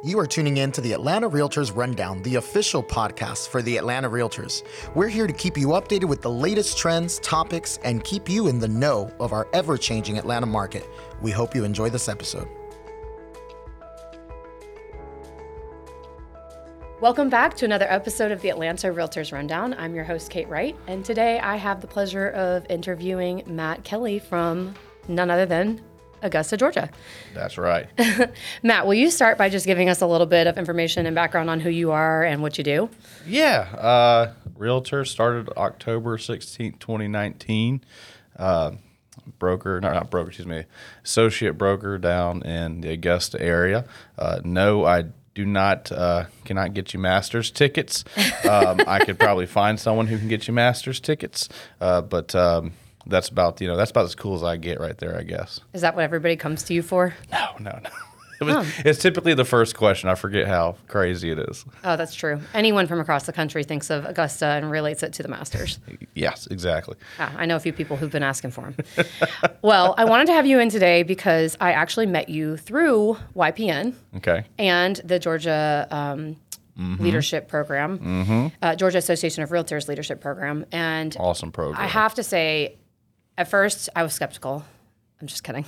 You are tuning in to the Atlanta Realtors Rundown, the official podcast for the Atlanta Realtors. We're here to keep you updated with the latest trends, topics, and keep you in the know of our ever changing Atlanta market. We hope you enjoy this episode. Welcome back to another episode of the Atlanta Realtors Rundown. I'm your host, Kate Wright, and today I have the pleasure of interviewing Matt Kelly from none other than Augusta, Georgia. That's right. Matt, will you start by just giving us a little bit of information and background on who you are and what you do? Yeah. Uh, Realtor started October 16th, 2019. Uh, broker, no, not broker, excuse me, associate broker down in the Augusta area. Uh, no, I do not, uh, cannot get you Masters tickets. Um, I could probably find someone who can get you Masters tickets, uh, but um, that's about, you know, that's about as cool as I get right there, I guess. Is that what everybody comes to you for? No, no, no. It was, It's typically the first question. I forget how crazy it is. Oh, that's true. Anyone from across the country thinks of Augusta and relates it to the Masters. Yes, exactly. Ah, I know a few people who've been asking for him. well, I wanted to have you in today because I actually met you through YPN. Okay. and the Georgia um, Leadership Program, uh, Georgia Association of Realtors Leadership Program. And Awesome program. I have to say, at first, I was skeptical. I'm just kidding.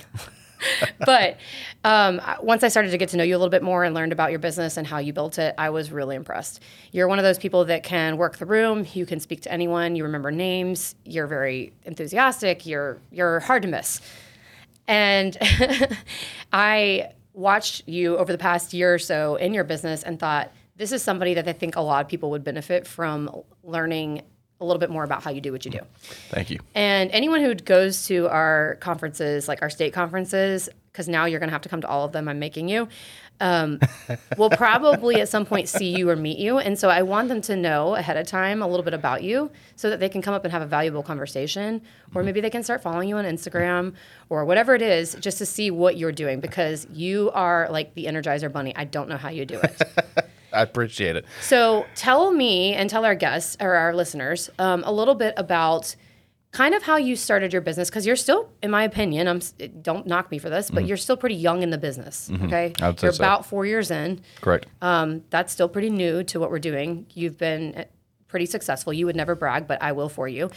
but um, once I started to get to know you a little bit more and learned about your business and how you built it, I was really impressed. You're one of those people that can work the room. You can speak to anyone. You remember names. You're very enthusiastic. You're you're hard to miss. And I watched you over the past year or so in your business and thought, this is somebody that I think a lot of people would benefit from learning a little bit more about how you do what you do. Thank you. And anyone who goes to our conferences, like our state conferences, because now you're going to have to come to all of them, I'm making you, um, will probably at some point see you or meet you. And so I want them to know ahead of time a little bit about you so that they can come up and have a valuable conversation. Or maybe they can start following you on Instagram or whatever it is just to see what you're doing because you are like the Energizer Bunny. I don't know how you do it. I appreciate it. So tell me and tell our guests or our listeners um, a little bit about kind of how you started your business because you're still, in my opinion, I'm don't knock me for this, but you're still pretty young in the business. Okay, would say you're so. about four years in. Correct. Um, that's still pretty new to what we're doing. You've been uh, pretty successful. You would never brag, but I will for you.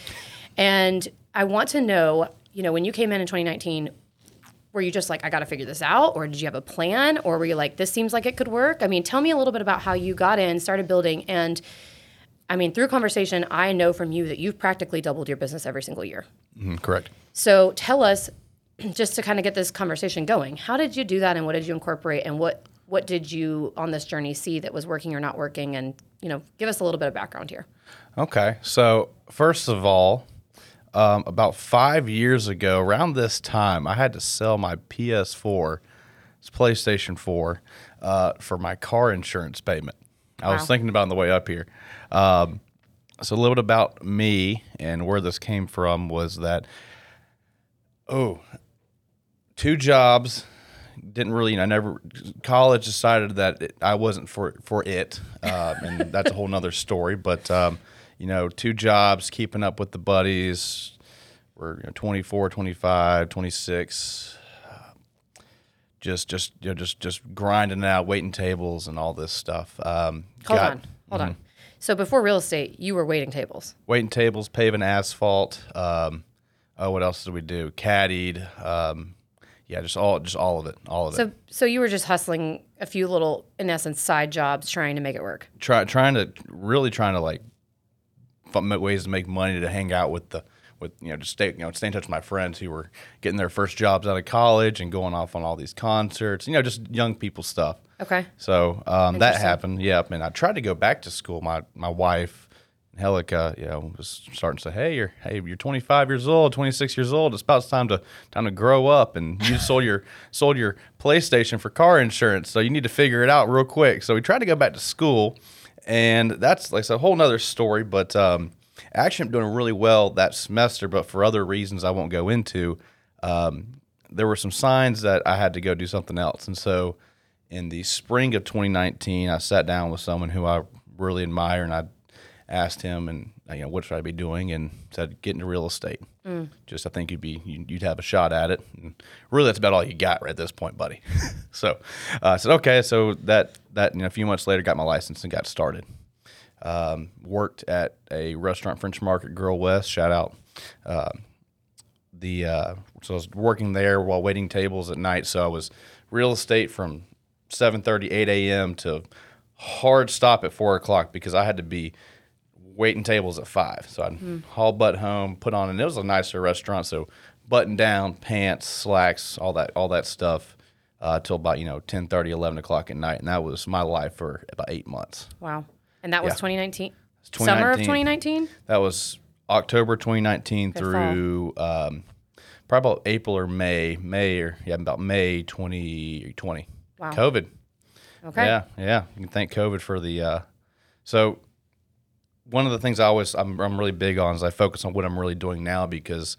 And I want to know, you know, when you came in in 2019, were you just like, I got to figure this out? Or did you have a plan? Or were you like, this seems like it could work? I mean, tell me a little bit about how you got in, started building. And I mean, through conversation, I know from you that you've practically doubled your business every single year. Mhm, correct. So tell us, just to kind of get this conversation going, how did you do that and what did you incorporate and what what did you on this journey see that was working or not working and you know give us a little bit of background here Okay. So, first of all, um, about five years ago, around this time, I had to sell my PS4, it's PlayStation 4, uh, for my car insurance payment. I was thinking about on the way up here. Um, so, a little bit about me and where this came from was that, oh, two jobs didn't really you know, I never college decided that it, I wasn't for for it um, and that's a whole nother story but um, you know two jobs keeping up with the buddies we're you know, 24 25 26 uh, just just you know just just grinding out waiting tables and all this stuff um, hold got- on hold on so before real estate you were waiting tables waiting tables, paving asphalt. Um, oh, what else did we do? Caddied. Um, yeah, just all, just all of it, all of it. so so you were just hustling a few little in essence side jobs trying to make it work Try, trying to really trying to like ways to make money to hang out with the with you know just stay you know stay in touch with my friends who were getting their first jobs out of college and going off on all these concerts. You know, just young people stuff. okay So um, that happened. Yep. And I tried to go back to school. My my wife, Helica, you know, was starting to say, "Hey, you're hey, you're 25 years old, 26 years old. It's about time to time to grow up." And you sold your sold your PlayStation for car insurance, so you need to figure it out real quick. So we tried to go back to school, and that's like a whole nother story. But um, actually, I'm doing really well that semester, but for other reasons I won't go into. Um, there were some signs that I had to go do something else, and so in the spring of 2019, I sat down with someone who I really admire, and I asked him, and you know, what should I be doing? And said, get into real estate. Just I think you'd be you- you'd have a shot at it. And really, that's about all you got right at this point, buddy. so uh, I said, okay. So that that you know, a few months later, got my license and got started. Um, worked at a restaurant, French Market Grill West. Shout out uh, the uh, so I was working there while waiting tables at night. So I was real estate from 7:30, 8 a.m. to hard stop at four o'clock because I had to be waiting tables at five. So I'd haul butt home, put on, and it was a nicer restaurant. So button down, pants, slacks, all that, all that stuff. Uh, till about you know 10 30, 11 o'clock at night and that was my life for about eight months Wow. And that was Yeah. 2019? Summer of 2019? That was October 2019 Good through um, probably about April or May, May or yeah, about May 2020. Wow. COVID. Okay. Yeah, yeah. You can thank COVID for the. Uh, so, one of the things I always I'm, I'm really big on is I focus on what I'm really doing now because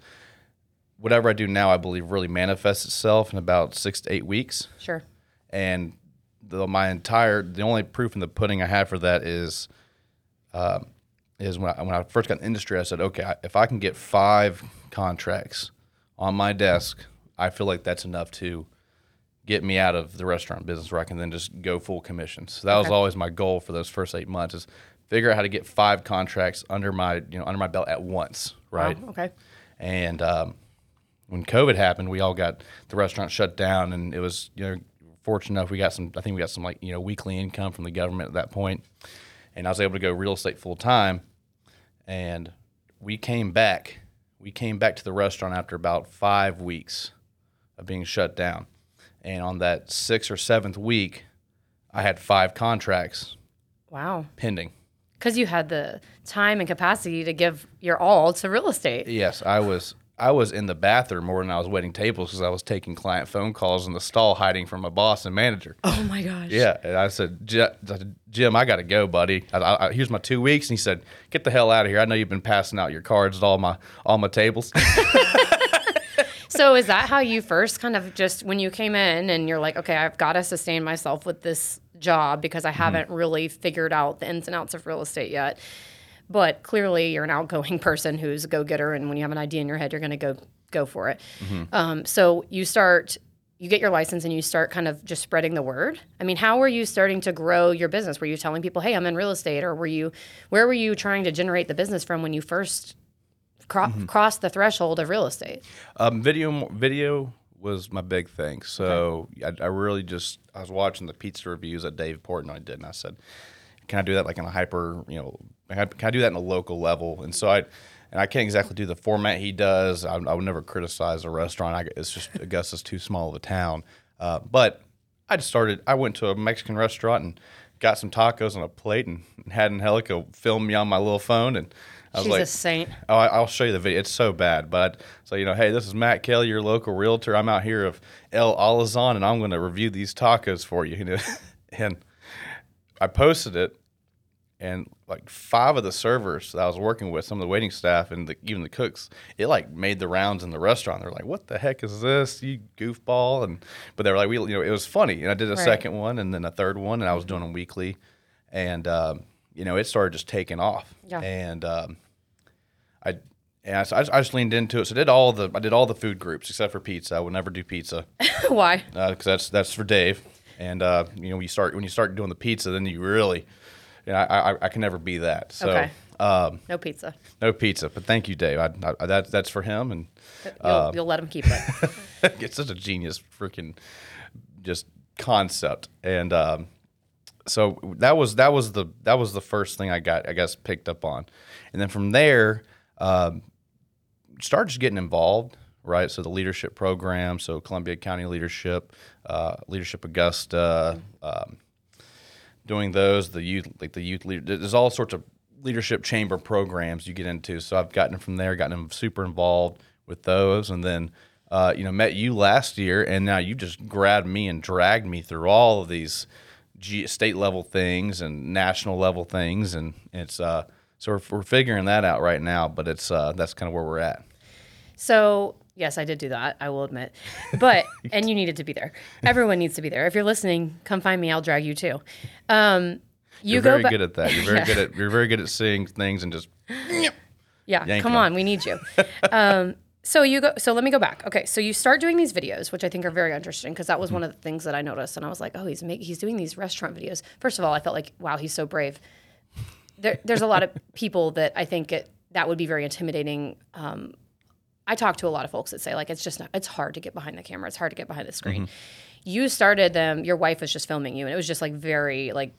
whatever I do now, I believe really manifests itself in about six to eight weeks Sure. and the, my entire the only proof in the pudding I have for that is, uh, is when I, when I first got in the industry, I said, okay, I- if I can get five contracts on my desk, I feel like that's enough to get me out of the restaurant business where I can then just go full commissions. So that was Okay. always my goal for those first eight months is figure out how to get five contracts under my you know under my belt at once, right? Wow. Okay. And um, when COVID happened, we all got the restaurant shut down, and it was you know fortunate enough we got some. I think we got some like you know weekly income from the government at that point, and I was able to go real estate full time. And we came back. We came back to the restaurant after about five weeks of being shut down, and on that sixth or seventh week, I had five contracts Wow. pending. Because you had the time and capacity to give your all to real estate. Yes, I was. I was in the bathroom more than I was waiting tables because I was taking client phone calls in the stall, hiding from my boss and manager. Oh my gosh. Yeah, and I said, "Ji- I said, Jim, I got to go, buddy. I, I, I- here's my two weeks. And he said, "Get the hell out of here. I know you've been passing out your cards at all my all my tables." So is that how you first kind of just when you came in and you're like, okay, I've got to sustain myself with this job because I haven't really figured out the ins and outs of real estate yet. But clearly, you're an outgoing person who's a go getter, and when you have an idea in your head, you're going to go go for it. Um, so you start. You get your license and you start kind of just spreading the word. I mean, how were you starting to grow your business? Were you telling people, "Hey, I'm in real estate," or were you, where were you trying to generate the business from when you first cro- crossed the threshold of real estate? Um, video video was my big thing. So I, I really just I was watching the pizza reviews that Dave Portnoy did, and I said, "Can I do that like in a hyper? You know, can I, can I do that in a local level?" And so I. And I can't exactly do the format he does. I, I would never criticize a restaurant. I, it's just Augusta's too small of a town. Uh, but I just started. I went to a Mexican restaurant and got some tacos on a plate, and had Angelica film me on my little phone, and I was She's like, a saint. Oh, I, I'll show you the video. It's so bad, but so you know, hey, this is Matt Kelly, your local realtor. I'm out here of El Alazan, and I'm going to review these tacos for you. You know, and I posted it, and like five of the servers that I was working with, some of the waiting staff, and the, even the cooks, it like made the rounds in the restaurant. They're like, "What the heck is this? You goofball!" And but they were like, "We, you know, it was funny." And I did a Right. second one, and then a third one, and I was doing them weekly, and um, you know, it started just taking off. Yeah. And um, I and I, I just- I just leaned into it. So I did all the I did all the food groups except for pizza. I would never do pizza Why? because that's that's for Dave. And uh, you know, when you start when you start doing the pizza, then you really, know, I I, I can never be that. So Okay. um, No pizza. no pizza. But thank you, Dave. I, I, that that's for him, and You'll, Uh, you'll let him keep it. it's such a genius freaking just concept. And um, so that was that was the that was the first thing I got I guess picked up on, and then from there um, started just getting involved. Right, so the leadership program, so Columbia County Leadership, uh, Leadership Augusta, um, doing those, the youth, like the youth leader. There's all sorts of leadership chamber programs you get into. So I've gotten from there, gotten super involved with those, and then uh, you know met you last year, and now you just grabbed me and dragged me through all of these G- state level things and national level things, and it's uh, so we're, we're figuring that out right now. But it's uh, that's kind of where we're at. So, yes, I did do that. I will admit. But, and you needed to be there. Everyone needs to be there. If you're listening, come find me. I'll drag you too. Um, You You're go very ba- good at that. You're very good at you're very good at seeing things and just Yeah, come on, we need you. um, so you go. So let me go back. Okay, so you start doing these videos, which I think are very interesting because that was one of the things that I noticed, and I was like, oh, he's make, he's doing these restaurant videos. First of all, I felt like, wow, he's so brave. There, there's a lot of people that I think it, that would be very intimidating. Um, I talk to a lot of folks that say like it's just not, it's hard to get behind the camera. It's hard to get behind the screen. You started them. Your wife was just filming you, and it was just like very like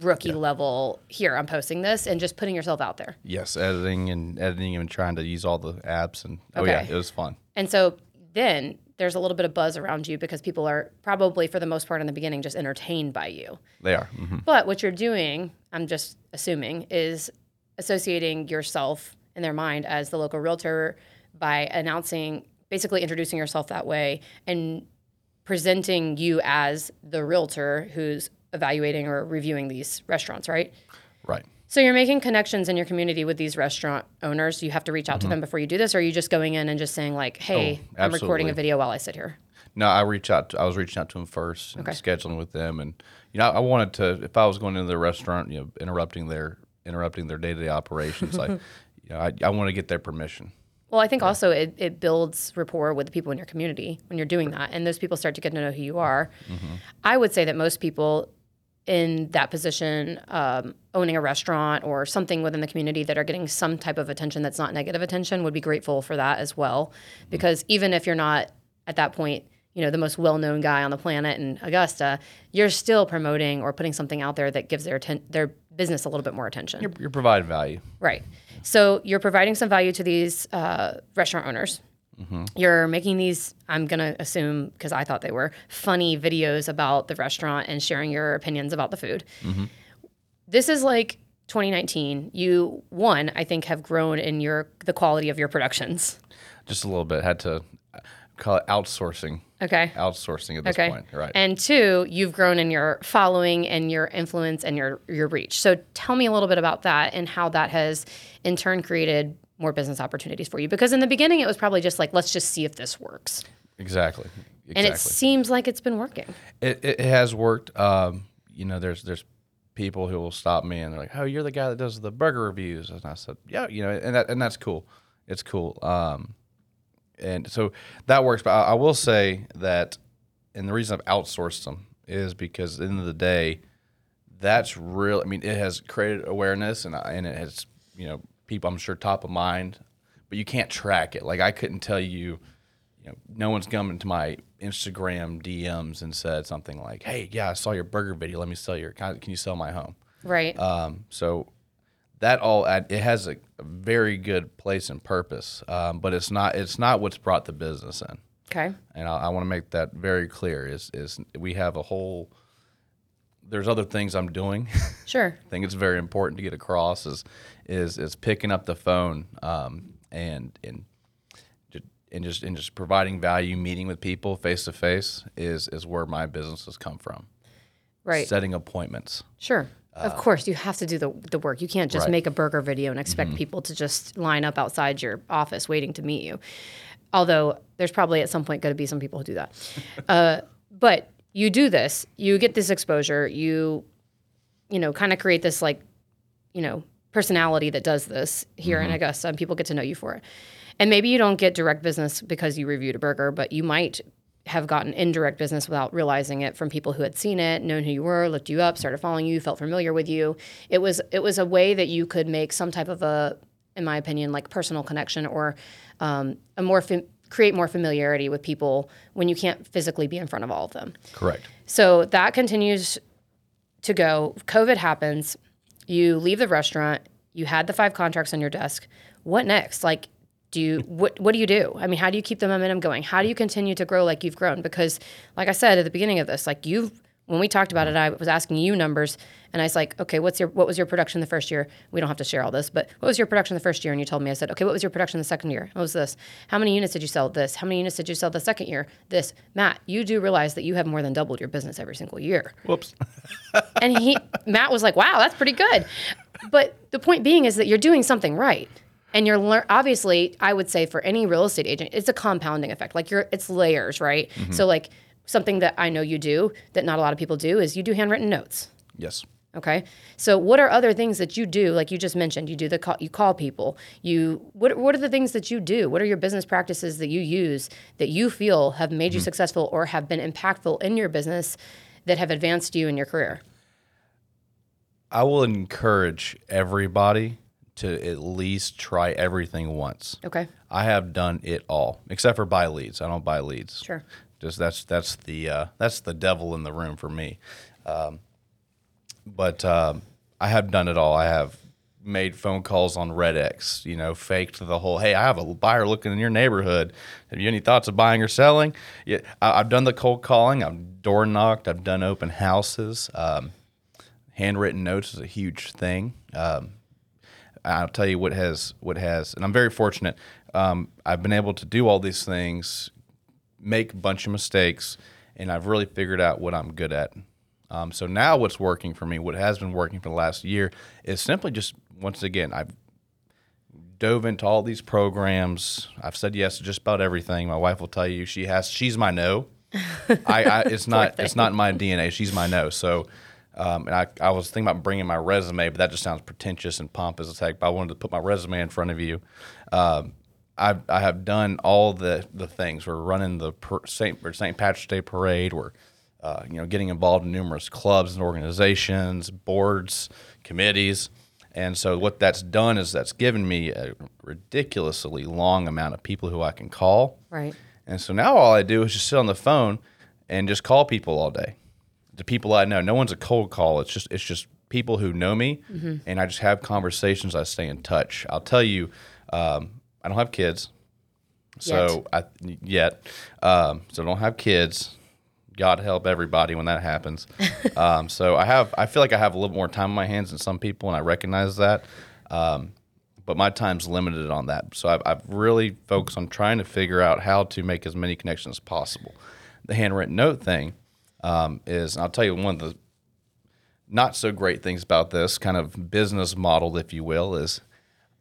rookie level. Here, I'm posting this and just putting yourself out there. yes, editing and editing and trying to use all the apps and oh yeah, it was fun. And so then there's a little bit of buzz around you because people are probably, for the most part in the beginning, just entertained by you. They are. hmm But what you're doing, I'm just assuming, is associating yourself in their mind as the local realtor by announcing, basically introducing yourself that way and presenting you as the realtor who's evaluating or reviewing these restaurants, right? Right. So you're making connections in your community with these restaurant owners. You have to reach out to mm-hmm. them before you do this, or are you just going in and just saying like, oh, "Hey, Oh, I'm recording a video while I sit here." No, I reach out. To, I was reaching out to them first, and Okay. scheduling with them, and you know, I wanted to. If I was going into the restaurant, you know, interrupting their interrupting their day to day operations, like, you know, I, I want to get their permission. Well, I think also it, it builds rapport with the people in your community when you're doing that, and those people start to get to know who you are. I would say that most people in that position, um, owning a restaurant or something within the community that are getting some type of attention that's not negative attention, would be grateful for that as well. Because even if you're not at that point, you know, the most well-known guy on the planet in Augusta, you're still promoting or putting something out there that gives their atten- their business a little bit more attention. You're, you're providing value. Right. So you're providing some value to these uh, restaurant owners. Mm-hmm. You're making these, I'm going to assume, because I thought they were funny videos about the restaurant and sharing your opinions about the food. Mm-hmm. This is like 2019. You, one, I think, have grown in your the quality of your productions. Just a little bit. Had to uh, call it outsourcing. Okay. Outsourcing at this Okay. point, right? And two, you've grown in your following and your influence and your your reach. So tell me a little bit about that and how that has in turn created more business opportunities for you. Because in the beginning it was probably just like, let's just see if this works. exactly. Exactly. And it seems like it's been working. It, it, it has worked. Um, you know, there's there's people who will stop me and they're like, "Oh, you're the guy that does the burger reviews," and I said, "Yeah, you know," and that and that's cool. It's cool. Um, and so that works. But I, I will say that, and the reason I've outsourced them is because at the end of the day, that's real. I mean, it has created awareness and and it has you know people I'm sure top of mind, but you can't track it. Like I couldn't tell you you know, no one's coming to my Instagram DMs and said something like, "Hey, yeah, I saw your burger video. Let me sell your. Can, can you sell my home?" Right. Um, so that all it has a, very good place and purpose, um, but it's not it's not what's brought the business in. okay. And I, I want to make that very clear. Is is we have a whole. There's other things I'm doing. Sure. I think it's very important to get across is is is picking up the phone um, and and and just and just providing value, meeting with people face to face is is where my business has come from. Right. Setting appointments. Sure. Of course, you have to do the, the work. You can't just Right. make a burger video and expect people to just line up outside your office waiting to meet you. Although there's probably at some point going to be some people who do that. uh, but you do this, you get this exposure, you, you know, kind of create this like, you know, personality that does this here in Augusta, and people get to know you for it. And maybe you don't get direct business because you reviewed a burger, but you might have gotten indirect business without realizing it from people who had seen it, known who you were, looked you up, started following you, felt familiar with you. It was it was a way that you could make some type of a, in my opinion, like personal connection or um, a more fam- create more familiarity with people when you can't physically be in front of all of them. Correct. So that continues to go. COVID happens. You leave the restaurant. You had the five contracts on your desk. What next? Like, do you what what do you do? I mean, how do you keep the momentum going? How do you continue to grow like you've grown? Because, like I said at the beginning of this, like you've when we talked about it, I was asking you numbers, and I was like, okay, what's your what was your production the first year? We don't have to share all this, but what was your production the first year? And you told me, I said, okay, what was your production the second year? What was this? How many units did you sell? This? How many units did you sell the second year? This? Matt, you do realize that you have more than doubled your business every single year Whoops. and he Matt was like, "Wow, that's pretty good." But the point being is that you're doing something right. And you're lear- obviously, I would say for any real estate agent, it's a compounding effect. Like you're, it's layers, right? Mm-hmm. So like something that I know you do that not a lot of people do is you do handwritten notes. yes. Okay. So what are other things that you do? Like you just mentioned, you do the call, you call people. You what what are the things that you do? What are your business practices that you use that you feel have made you mm-hmm. successful or have been impactful in your business that have advanced you in your career? I will encourage everybody to at least try everything once. Okay. I have done it all, except for buy leads. I don't buy leads. Sure. Just that's that's the uh, that's the devil in the room for me. Um, but um, I have done it all. I have made phone calls on RedX. You know, faked the whole. Hey, I have a buyer looking in your neighborhood. Have you any thoughts of buying or selling? Yeah, I, I've done the cold calling. I've door knocked. I've done open houses. Um, handwritten notes is a huge thing. Um, I'll tell you what has what has, and I'm very fortunate. Um, I've been able to do all these things, make a bunch of mistakes, and I've really figured out what I'm good at. Um, so now, what's working for me, what has been working for the last year, is simply just once again I've dove into all these programs. I've said yes to just about everything. My wife will tell you she has. She's my no. I, I it's not it's not in my DNA. She's my no. So. Um, and I, I was thinking about bringing my resume, but that just sounds pretentious and pompous as heck. But I wanted to put my resume in front of you. Um, I, I have done all the, the things. We're running the St. St. Patrick's Day parade. We're uh, you know getting involved in numerous clubs and organizations, boards, committees, and so what that's done is that's given me a ridiculously long amount of people who I can call. Right. And so now all I do is just sit on the phone and just call people all day. The people I know. No one's a cold call. It's just it's just people who know me, and I just have conversations. I stay in touch. I'll tell you, um, I don't have kids, so I yet, um, so I don't have kids. God help everybody when that happens. um, so I have I feel like I have a little more time on my hands than some people, and I recognize that. Um, but my time's limited on that. So I've, I've really focused on trying to figure out how to make as many connections as possible. The handwritten note thing um, is, I'll tell you one of the not so great things about this kind of business model, if you will, is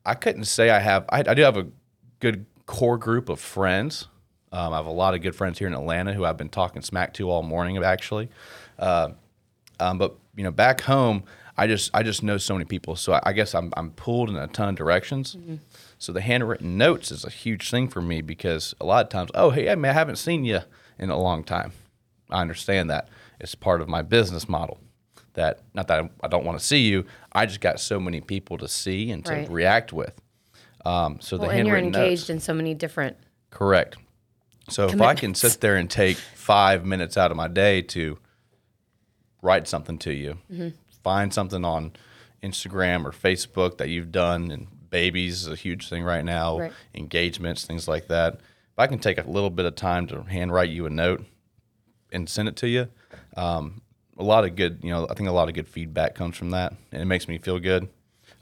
I couldn't say I have, I, I do have a good core group of friends. Um, I have a lot of good friends here in Atlanta who I've been talking smack to all morning, actually. Uh, um, but you know, back home, I just I just know so many people, so I, I guess I'm I'm pulled in a ton of directions. So the handwritten notes is a huge thing for me because a lot of times, oh hey, I, mean, I haven't seen you in a long time. I understand that it's part of my business model. That not that I, I don't want to see you, I just got so many people to see and to Right. react with. Um, so Well, the and you're engaged notes, in so many different. correct. So if I can sit there and take five minutes out of my day to write something to you, Mm-hmm. find something on Instagram or Facebook that you've done, and babies is a huge thing right now, Right. engagements, things like that. If I can take a little bit of time to handwrite you a note and send it to you, um, a lot of good, you know, I think a lot of good feedback comes from that, and it makes me feel good.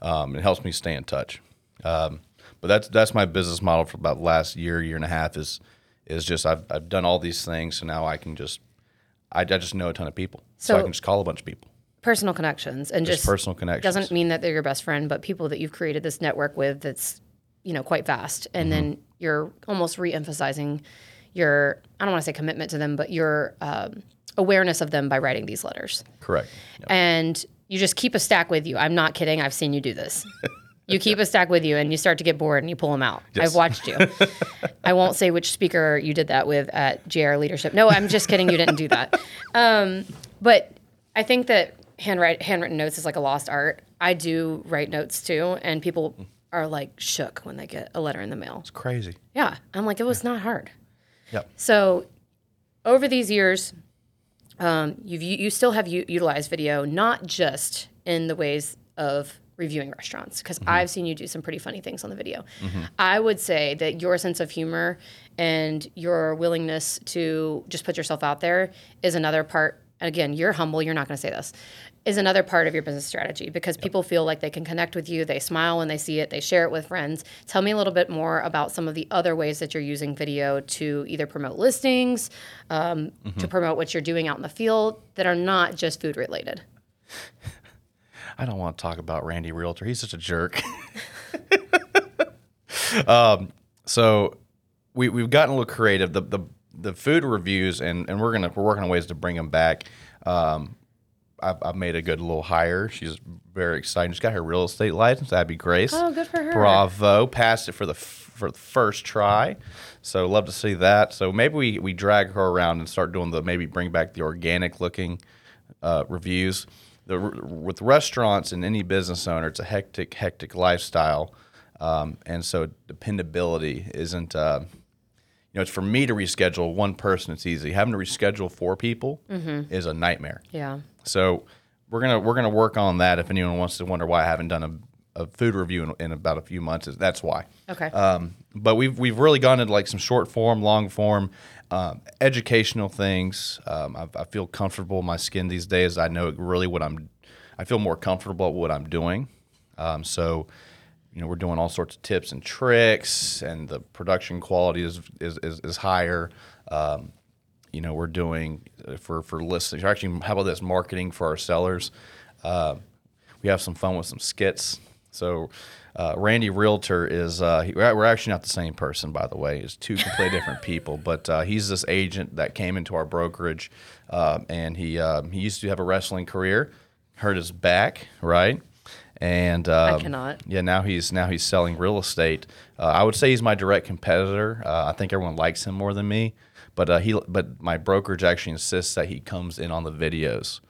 Um, it helps me stay in touch. Um, but that's that's my business model for about the last year, year and a half is is just I've I've done all these things, so now I can just I, I just know a ton of people, so, I can just call a bunch of people. personal connections and Just just, personal connections. doesn't mean that they're your best friend, but people that you've created this network with that's you know quite vast, and then Mm-hmm. you're almost re-emphasizing your I don't want to say commitment to them, but your um, awareness of them by writing these letters, Correct. Yep. and you just keep a stack with you. I'm not kidding. I've seen you do this. You keep a stack with you, and you start to get bored, and you pull them out. Yes. I've watched you. I won't say which speaker you did that with at GAR Leadership. No, I'm just kidding. You didn't do that. Um, but I think that handwrite, handwritten notes is like a lost art. I do write notes too, and people are like shook when they get a letter in the mail. It's crazy. Yeah, I'm like, it was not hard. Yep. So, over these years, um, you've you, still have u- utilized video not just in the ways of reviewing restaurants because I've seen you do some pretty funny things on the video. I would say that your sense of humor and your willingness to just put yourself out there is another part. Again, you're humble. You're not going to say this. Is another part of your business strategy because people feel like they can connect with you. They smile when they see it. They share it with friends. Tell me a little bit more about some of the other ways that you're using video to either promote listings, um, to promote what you're doing out in the field that are not just food related. I don't want to talk about Randy Realtor. He's such a jerk. um, so we we've gotten a little creative. The the the food reviews and and we're gonna we're working on ways to bring them back. Um, I've, I've made a good little hire. She's very excited. She's got her real estate license. That'd be Grace. Oh, good for her. Bravo! Passed it for the f- for the first try. So love to see that. So maybe we we drag her around and start doing the maybe bring back the organic looking uh, reviews. The with restaurants and any business owner, it's a hectic hectic lifestyle, um, and so dependability isn't. Uh, you know, it's for me to reschedule one person. It's easy. Having to reschedule four people is a nightmare. Yeah. So we're gonna we're gonna work on that. If anyone wants to wonder why I haven't done a, a food review in, in about a few months, is that's why. Okay. Um, but we've we've really gone into like some short form, long form, um, educational things. Um, I, I feel comfortable in my skin these days. I know really what I'm. I feel more comfortable at what I'm doing. Um, so, you know, we're doing all sorts of tips and tricks, and the production quality is is is, is higher. Um, you know, we're doing uh, for for listeners. Actually, how about this marketing for our sellers? Uh, we have some fun with some skits. So, uh, Randy Realtor is uh, he, we're actually not the same person, by the way. It's two completely different people. But uh, he's this agent that came into our brokerage, uh, and he um, he used to have a wrestling career, hurt his back, right? And um, cannot. Yeah, now he's now he's selling real estate. Uh, I would say he's my direct competitor. Uh, I think everyone likes him more than me, but uh, he but my brokerage actually insists that he comes in on the videos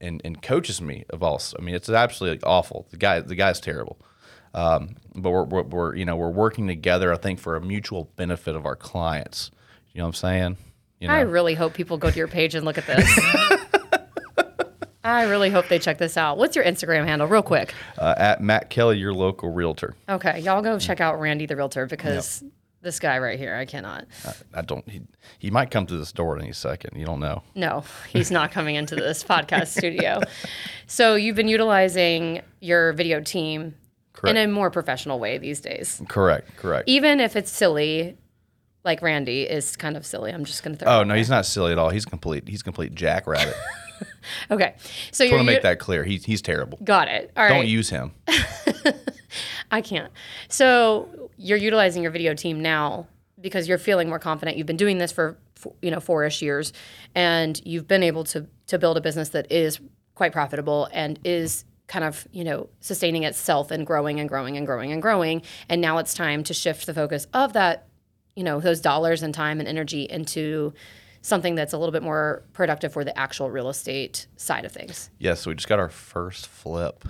and, and coaches me of all. I mean, it's absolutely awful. The guy the guy's terrible. Um, but we're, we're, we're you know we're working together. I think for a mutual benefit of our clients. You know what I'm saying? You know, I really hope people go to your page and look at this. I really hope they check this out. What's your Instagram handle, real quick? uh, at Matt Kelly, your local realtor. Okay, y'all go check out Randy the Realtor because this guy right here, I cannot. I don't. He, he might come to this door any second. You don't know. No, he's not coming into this podcast studio. So you've been utilizing your video team Correct. in a more professional way these days. Correct. Correct. Even if it's silly, like Randy is kind of silly. I'm just gonna throw. oh no, out he's not silly at all. He's complete. He's complete jackrabbit. Okay, so I you're want to make that clear. He's he's terrible. got it. All right. Don't use him. I can't. So you're utilizing your video team now because you're feeling more confident. You've been doing this for for, you know four-ish years, and you've been able to to build a business that is quite profitable and is kind of you know sustaining itself and growing and growing and growing and growing. And now it's time to shift the focus of that you know those dollars and time and energy into something that's a little bit more productive for the actual real estate side of things. Yes, we just got our first flip.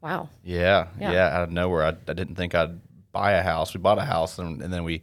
Wow. Yeah, Yeah. yeah, out of nowhere. I, I didn't think I'd buy a house. We bought a house and, and then we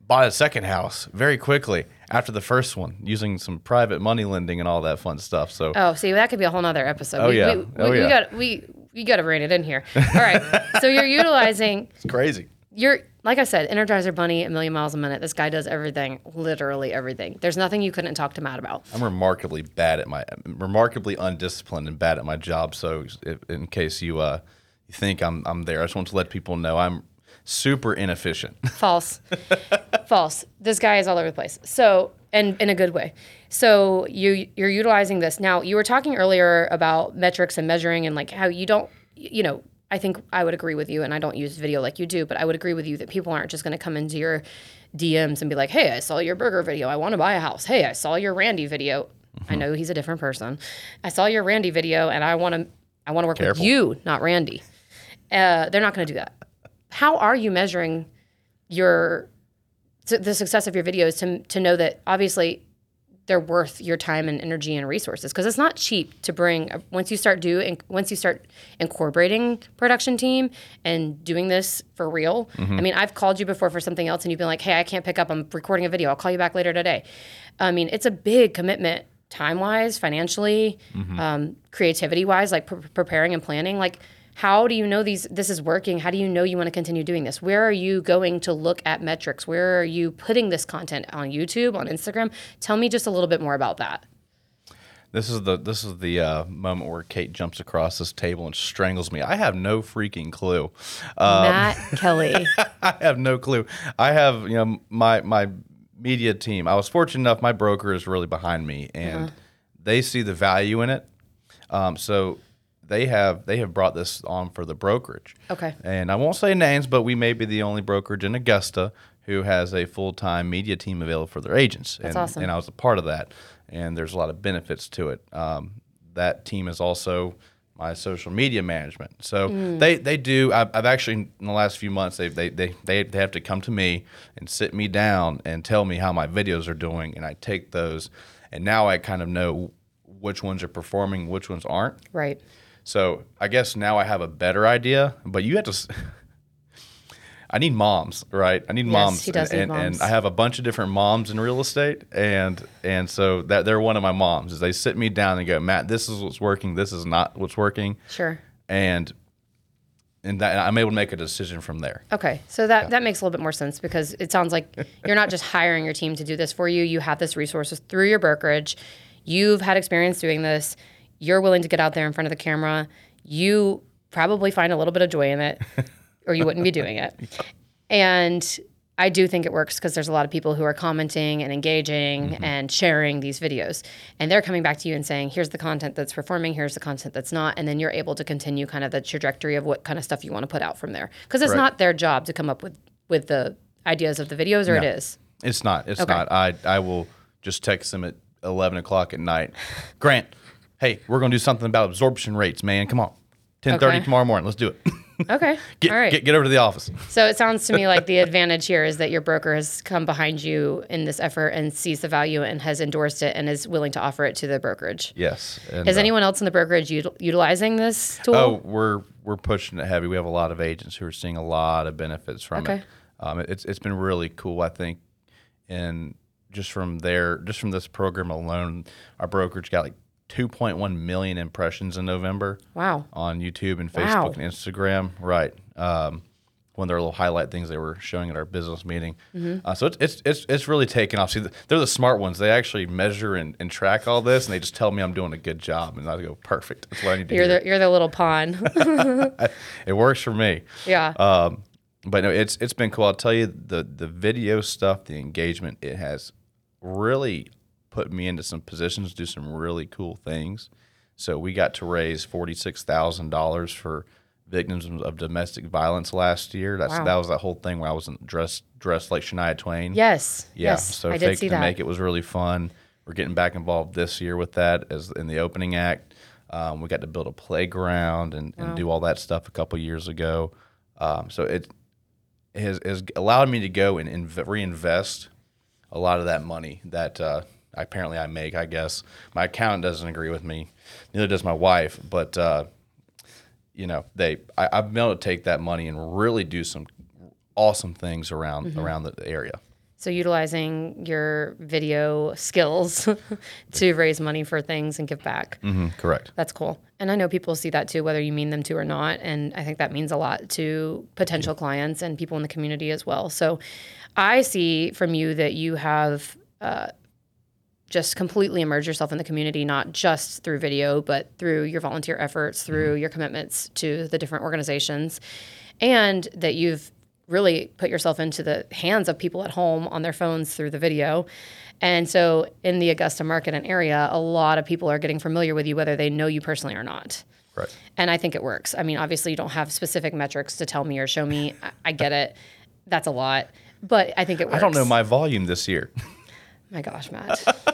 bought a second house very quickly after the first one using some private money lending and all that fun stuff. So Oh, see, that could be a whole nother episode. Oh, we, yeah. We, Oh, we, yeah. we got we we got to rein it in here. All right. so you're utilizing it's crazy. You're like I said, Energizer Bunny a million miles a minute. This guy does everything, literally everything. There's nothing you couldn't talk to Matt about. I'm remarkably bad at my remarkably undisciplined and bad at my job. So if, in case you uh, you think I'm I'm there, I just want to let people know I'm super inefficient. False. False. This guy is all over the place. So, and in a good way. So you you're utilizing this. Now, you were talking earlier about metrics and measuring and like how you don't you know, I think I would agree with you and I don't use video like you do, but I would agree with you that people aren't just going to come into your DMs and be like, "Hey, I saw your burger video. I want to buy a house. Hey, I saw your Randy video." I know he's a different person. I saw your Randy video and I want to I want to work Careful. with you, not Randy. Uh, they're not going to do that. How are you measuring your the success of your videos to to know that obviously they're worth your time and energy and resources. Because it's not cheap to bring once you start doing once you start incorporating production team and doing this for real i mean i've called you before for something else and you've been like hey i can't pick up i'm recording a video i'll call you back later today. I mean it's a big commitment time wise financially um, creativity wise like pre- preparing and planning like how do you know these this is working how do you know you want to continue doing this where are you going to look at metrics where are you putting this content on youtube on instagram tell me just a little bit more about that This is the this is the uh, moment where Kate jumps across this table and strangles me. I have no freaking clue. Um, matt kelly I have no clue. I have you know my my media team. I was fortunate enough. My broker is really behind me, and they see the value in it. Um, so they have they have brought this on for the brokerage. Okay. And I won't say names, but we may be the only brokerage in Augusta who has a full time media team available for their agents. That's and, awesome. And I was a part of that. And there's a lot of benefits to it. Um, that team is also my social media management. So they they do. I've, I've actually in the last few months they they they they they have to come to me and sit me down and tell me how my videos are doing, and I take those, and now I kind of know which ones are performing, which ones aren't. Right. So I guess now I have a better idea, but you have to. I need moms, right? I need Yes, moms, he does and, need and, moms. and I have a bunch of different moms in real estate, and and so that they're one of my moms. Is they sit me down and go, Matt, this is what's working, this is not what's working, Sure. and and that I'm able to make a decision from there. Okay, so that that makes a little bit more sense because it sounds like you're not just hiring your team to do this for you. You have this resources through your brokerage. You've had experience doing this. You're willing to get out there in front of the camera. You probably find a little bit of joy in it, or you wouldn't be doing it. And I do think it works because there's a lot of people who are commenting and engaging mm-hmm. and sharing these videos. And they're coming back to you and saying, here's the content that's performing, here's the content that's not. And then you're able to continue kind of the trajectory of what kind of stuff you want to put out from there. Because it's Right. not their job to come up with, with the ideas of the videos, or it No. is. It's not. It's Okay. not. I I will just text them at eleven o'clock at night. Grant, hey, we're gonna do something about absorption rates, man. Come on, ten thirty Okay. tomorrow morning. Let's do it. Okay. get, All right. get get over to the office. So it sounds to me like the advantage here is that your broker has come behind you in this effort and sees the value and has endorsed it and is willing to offer it to the brokerage. Yes. And, Is uh, anyone else in the brokerage util- utilizing this tool? Oh, we're we're pushing it heavy. We have a lot of agents who are seeing a lot of benefits from Okay. it. Um, it's it's been really cool. I think, and just from there, just from this program alone, our brokerage got like 2.1 million impressions in November Wow. on YouTube and Wow. Facebook and Instagram. Right. Um, one of their little highlight things they were showing at our business meeting. Mm-hmm. Uh, so it's, it's it's it's really taken off. See, they're the smart ones. They actually measure and, and track all this, and they just tell me I'm doing a good job, and I go perfect. That's what I need to do. You're hear. the you're the little pawn. it works for me. yeah. Um, but no, it's it's been cool. I'll tell you the the video stuff, the engagement, it has really put me into some positions to do some really cool things. So we got to raise forty six thousand dollars for victims of domestic violence last year. That's Wow. that was that whole thing where I was dressed dressed like Shania Twain. yes. Yeah. Yes. So I fake did see to that. make it was really fun. We're getting back involved this year with that as in the opening act. Um, we got to build a playground and, and do all that stuff a couple years ago. Um, so it has, has allowed me to go and inv- reinvest a lot of that money that uh, apparently I make. I guess my accountant doesn't agree with me, neither does my wife. But uh, you know, they I, I've been able to take that money and really do some awesome things around Mm-hmm. around the area. So utilizing your video skills to raise money for things and give back. Mm-hmm, correct. That's cool. And I know people see that too, whether you mean them to or not. And I think that means a lot to potential clients and people in the community as well. So I see from you that you have uh, just completely immerse yourself in the community, not just through video, but through your volunteer efforts, mm-hmm. through your commitments to the different organizations, and that you've really put yourself into the hands of people at home on their phones through the video. And so in the Augusta market and area, a lot of people are getting familiar with you, whether they know you personally or not. Right. And I think it works. I mean, obviously, you don't have specific metrics to tell me or show me. I, I get it. That's a lot. But I think it works. I don't know my volume this year. My gosh, Matt.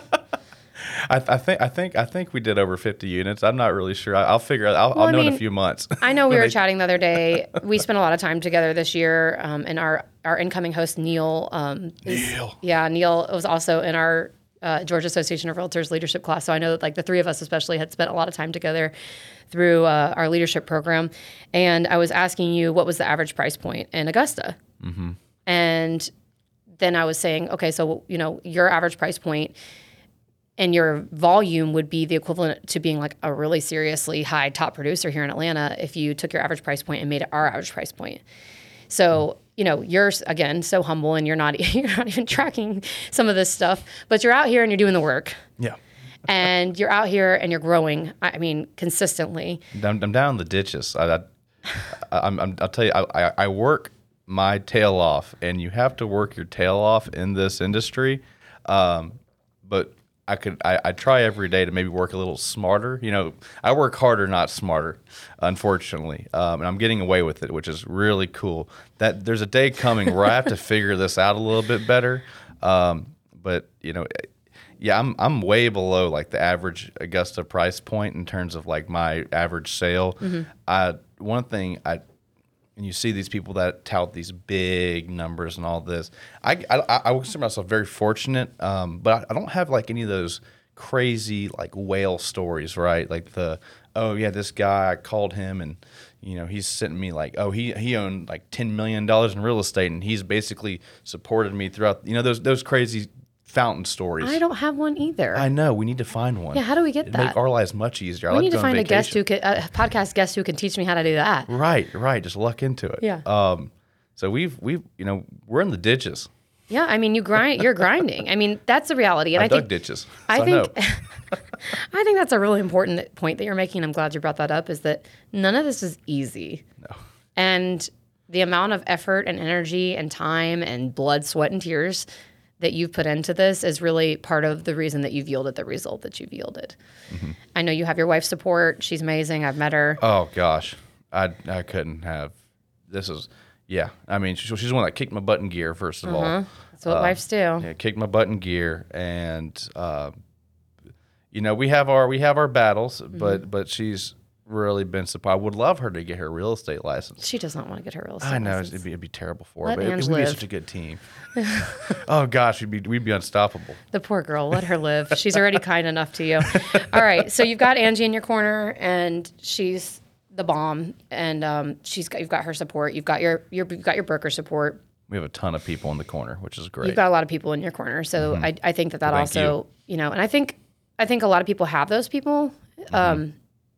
I, I think I think I think we did over fifty units. I'm not really sure. I, I'll figure. out. I'll, Well, I'll know in mean, a few months. I know we were chatting the other day. We spent a lot of time together this year, um, and our our incoming host Neil. Um, is- Neil. yeah, Neil was also in our uh, Georgia Association of Realtors leadership class. So I know that like the three of us, especially, had spent a lot of time together through uh, our leadership program. And I was asking you what was the average price point in Augusta, and then I was saying, okay, so you know your average price point and your volume would be the equivalent to being like a really seriously high top producer here in Atlanta if you took your average price point and made it our average price point. So, you know, you're again so humble and you're not you're not even tracking some of this stuff, but you're out here and you're doing the work. Yeah. And you're out here and you're growing. I mean, consistently. I'm, I'm down the ditches. I, I, I'm, I'm, I'll tell you, I, I- I work my tail off, and you have to work your tail off in this industry. Um, but I could, I, I try every day to maybe work a little smarter. You know, I work harder, not smarter, unfortunately, um, and I'm getting away with it, which is really cool. That there's a day coming where I have to figure this out a little bit better. Um, but you know, yeah, I'm I'm way below like the average Augusta price point in terms of like my average sale. Mm-hmm. I one thing I and you see these people that tout these big numbers and all this. I I, I would consider myself very fortunate, um, but I, don't have like any of those crazy like whale stories, right? Like the oh yeah, this guy I called him and you know he's sent me like oh he he owned like ten million dollars in real estate and he's basically supported me throughout you know those those crazy fountain stories. I don't have one either. I know. We need to find one. Yeah, how do we get It'd that? Make our lives much easier. I we like need to find a guest who can, a podcast guest who can teach me how to do that. Right, right. Just luck into it. Yeah. Um. So we've we've you know we're in the ditches. Yeah, I mean, you grind, you're grinding. I mean, that's the reality. And I, I, dug think ditches. I so think know. I think that's a really important point that you're making. I'm glad you brought that up. Is that none of this is easy. No. And the amount of effort and energy and time and blood, sweat, and tears that you've put into this is really part of the reason that you've yielded the result that you've yielded. Mm-hmm. I know you have your wife's support. She's amazing. I've met her. Oh gosh, I I couldn't have. This is yeah. I mean, she, she's the one that kicked my butt in gear first of all. That's what wives do. Yeah, kicked my butt in gear, and uh, you know we have our we have our battles, Mm-hmm. but but she's really been supportive. I would love her to get her real estate license. She does not want to get her real estate license. I know license. it'd be, it'd be terrible for Let her, but it, would be such a good team. oh gosh, we'd be we'd be unstoppable. The poor girl, let her live. She's already kind enough to you. All right, so you've got Angie in your corner, and she's the bomb, and um, she's got, you've got her support. You've got your, your you've got your broker support. We have a ton of people in the corner, which is great. You've got a lot of people in your corner, so I, I think that that Mm-hmm. Thank also you. know, and I think I think a lot of people have those people. Mm-hmm. Um,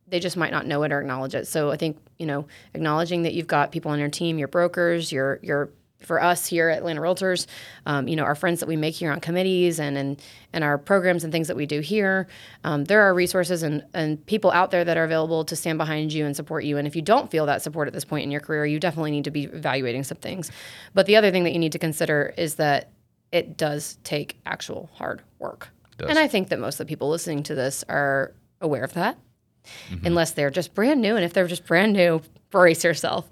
they just might not know it or acknowledge it. So I think you know, acknowledging that you've got people on your team, your brokers, your your for us here at Atlanta Realtors, um, you know, our friends that we make here on committees and and, and our programs and things that we do here. Um, there are resources and, and people out there that are available to stand behind you and support you. And if you don't feel that support at this point in your career, you definitely need to be evaluating some things. But the other thing that you need to consider is that it does take actual hard work. And I think that most of the people listening to this are aware of that, Mm-hmm. unless they're just brand new. And if they're just brand new, brace yourself.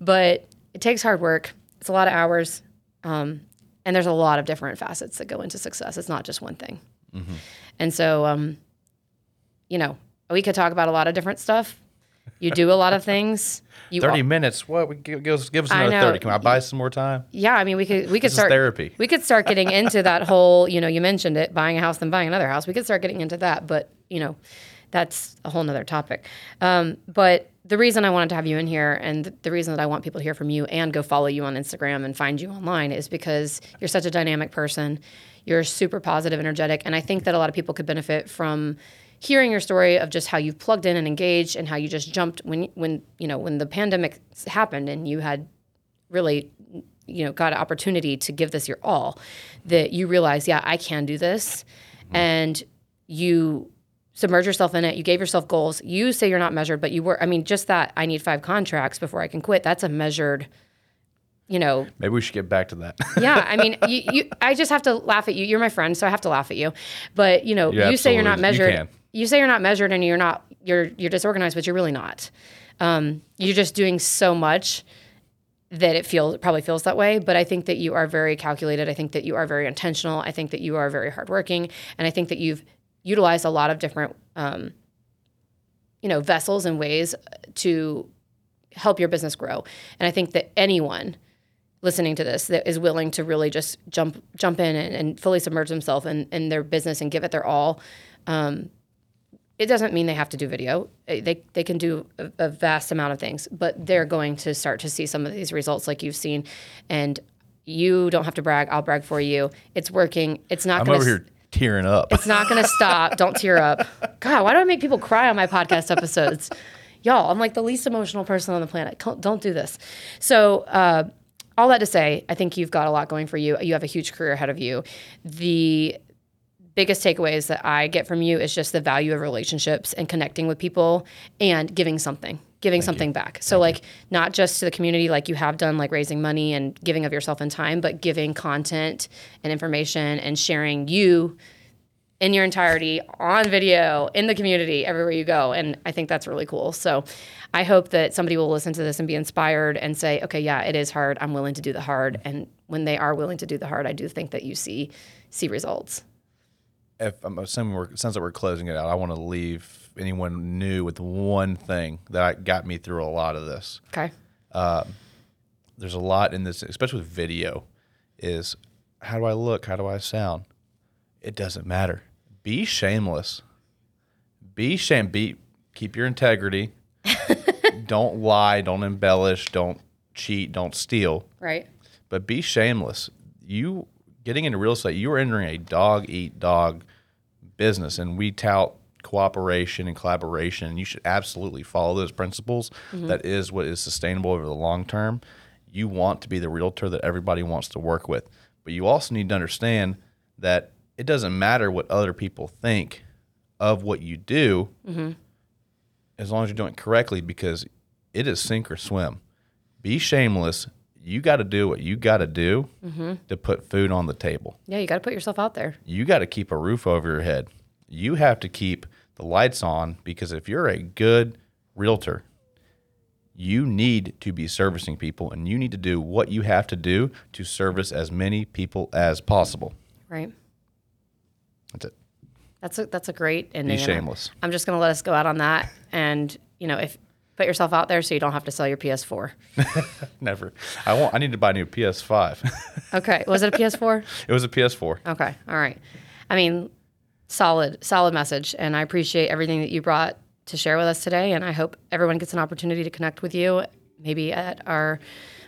But it takes hard work, it's a lot of hours. Um, and there's a lot of different facets that go into success. It's not just one thing. Mm-hmm. And so, um, you know, we could talk about a lot of different stuff. You do a lot of things. You Thirty al- minutes. What? We give, give us, give us another thirty. Can I buy some more time? Yeah, I mean, we could we could start therapy. We could start getting into that whole. You know, you mentioned it, buying a house then buying another house. We could start getting into that, but you know, that's a whole nother topic. Um, but the reason I wanted to have you in here, and the reason that I want people to hear from you and go follow you on Instagram and find you online, is because you're such a dynamic person. You're super positive, energetic, and I think that a lot of people could benefit from hearing your story of just how you've plugged in and engaged, and how you just jumped when when you know when the pandemic happened and you had really you know got an opportunity to give this your all that you realize yeah i can do this and you submerge yourself in it. You gave yourself goals. You say you're not measured but you were i mean just that i need five contracts before i can quit that's a measured you know. Maybe we should get back to that. yeah i mean you, you i just have to laugh at you. You're my friend so i have to laugh at you. But you know Yeah, you say you're not. You measured. can. you say you're not measured and you're not you're you're disorganized but you're really not. Um, you're just doing so much that it feels it probably feels that way but i think that you are very calculated. I think that you are very intentional. I think that you are very hardworking. And i think that you've utilized a lot of different um, you know vessels and ways to help your business grow and i think that anyone listening to this that is willing to really just jump jump in and, and fully submerge themselves in, in their business and give it their all um, it doesn't mean they have to do video. They they can do a, a vast amount of things, but they're going to start to see some of these results like you've seen, and you don't have to brag. I'll brag for you. It's working. It's not I'm going over to. here tearing up. It's not going to stop. Don't tear up. God, why do I make people cry on my podcast episodes? Y'all, I'm like the least emotional person on the planet. Don't- do this. So, uh, all that to say, I think you've got a lot going for you. You have a huge career ahead of you. The biggest takeaways that I get from you is just the value of relationships and connecting with people and giving something, giving something back. So, like, not just to the community, like you have done, like raising money and giving of yourself and time, but giving content and information and sharing you in your entirety on video in the community everywhere you go. And I think that's really cool. So, I hope that somebody will listen to this and be inspired and say, okay, yeah, it is hard. I'm willing to do the hard. And when they are willing to do the hard, I do think that you see see results. if I'm assuming we're since that we're closing it out, I want to leave anyone new with one thing that got me through a lot of this. Okay. Um, there's a lot in this, especially with video, is how do I look? How do I sound? It doesn't matter. Be shameless. Be shame. Be keep your integrity. don't lie. Don't embellish. Don't cheat. Don't steal. Right. but be shameless. You getting into real estate, you are entering a dog eat dog business, and we tout cooperation and collaboration. And you should absolutely follow those principles. Mm-hmm. That is what is sustainable over the long term. You want to be the realtor that everybody wants to work with, but you also need to understand that it doesn't matter what other people think of what you do, mm-hmm. as long as you're doing it correctly, because it is sink or swim be shameless. You got to do what you got to do mm-hmm. to put food on the table. Yeah, you got to put yourself out there. You got to keep a roof over your head. You have to keep the lights on because if you're a good realtor, you need to be servicing people and you need to do what you have to do to service as many people as possible. Right. That's it. That's a that's a great ending. Be shameless. I'm just gonna let us go out on that, and you know, if put yourself out there so you don't have to sell your PS4. Never. I want. I need to buy a new PS5. Okay, was it a PS4? it was a PS4. Okay, all right. I mean, solid, solid message, and I appreciate everything that you brought to share with us today. And I hope everyone gets an opportunity to connect with you, maybe at our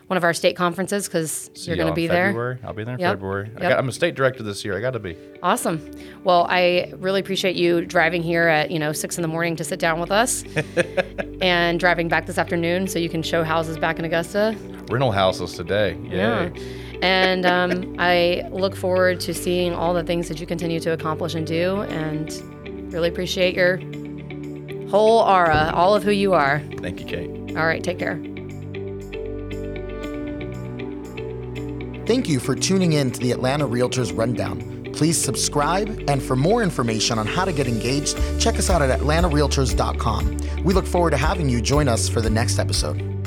one of our state conferences because you're going to be there. February. I'll be there in Yep. February. I Yep. got, I'm a state director this year. I got to be. Awesome. Well, I really appreciate you driving here at you know six in the morning to sit down with us, and driving back this afternoon so you can show houses back in Augusta. Rental houses today. Yay. Yeah. And um, I look forward to seeing all the things that you continue to accomplish and do, and really appreciate your whole aura, all of who you are. Thank you, Kate. All right, take care. Thank you for tuning in to the Atlanta Realtors Rundown. Please subscribe, and for more information on how to get engaged, check us out at atlantarealtors.com. We look forward to having you join us for the next episode.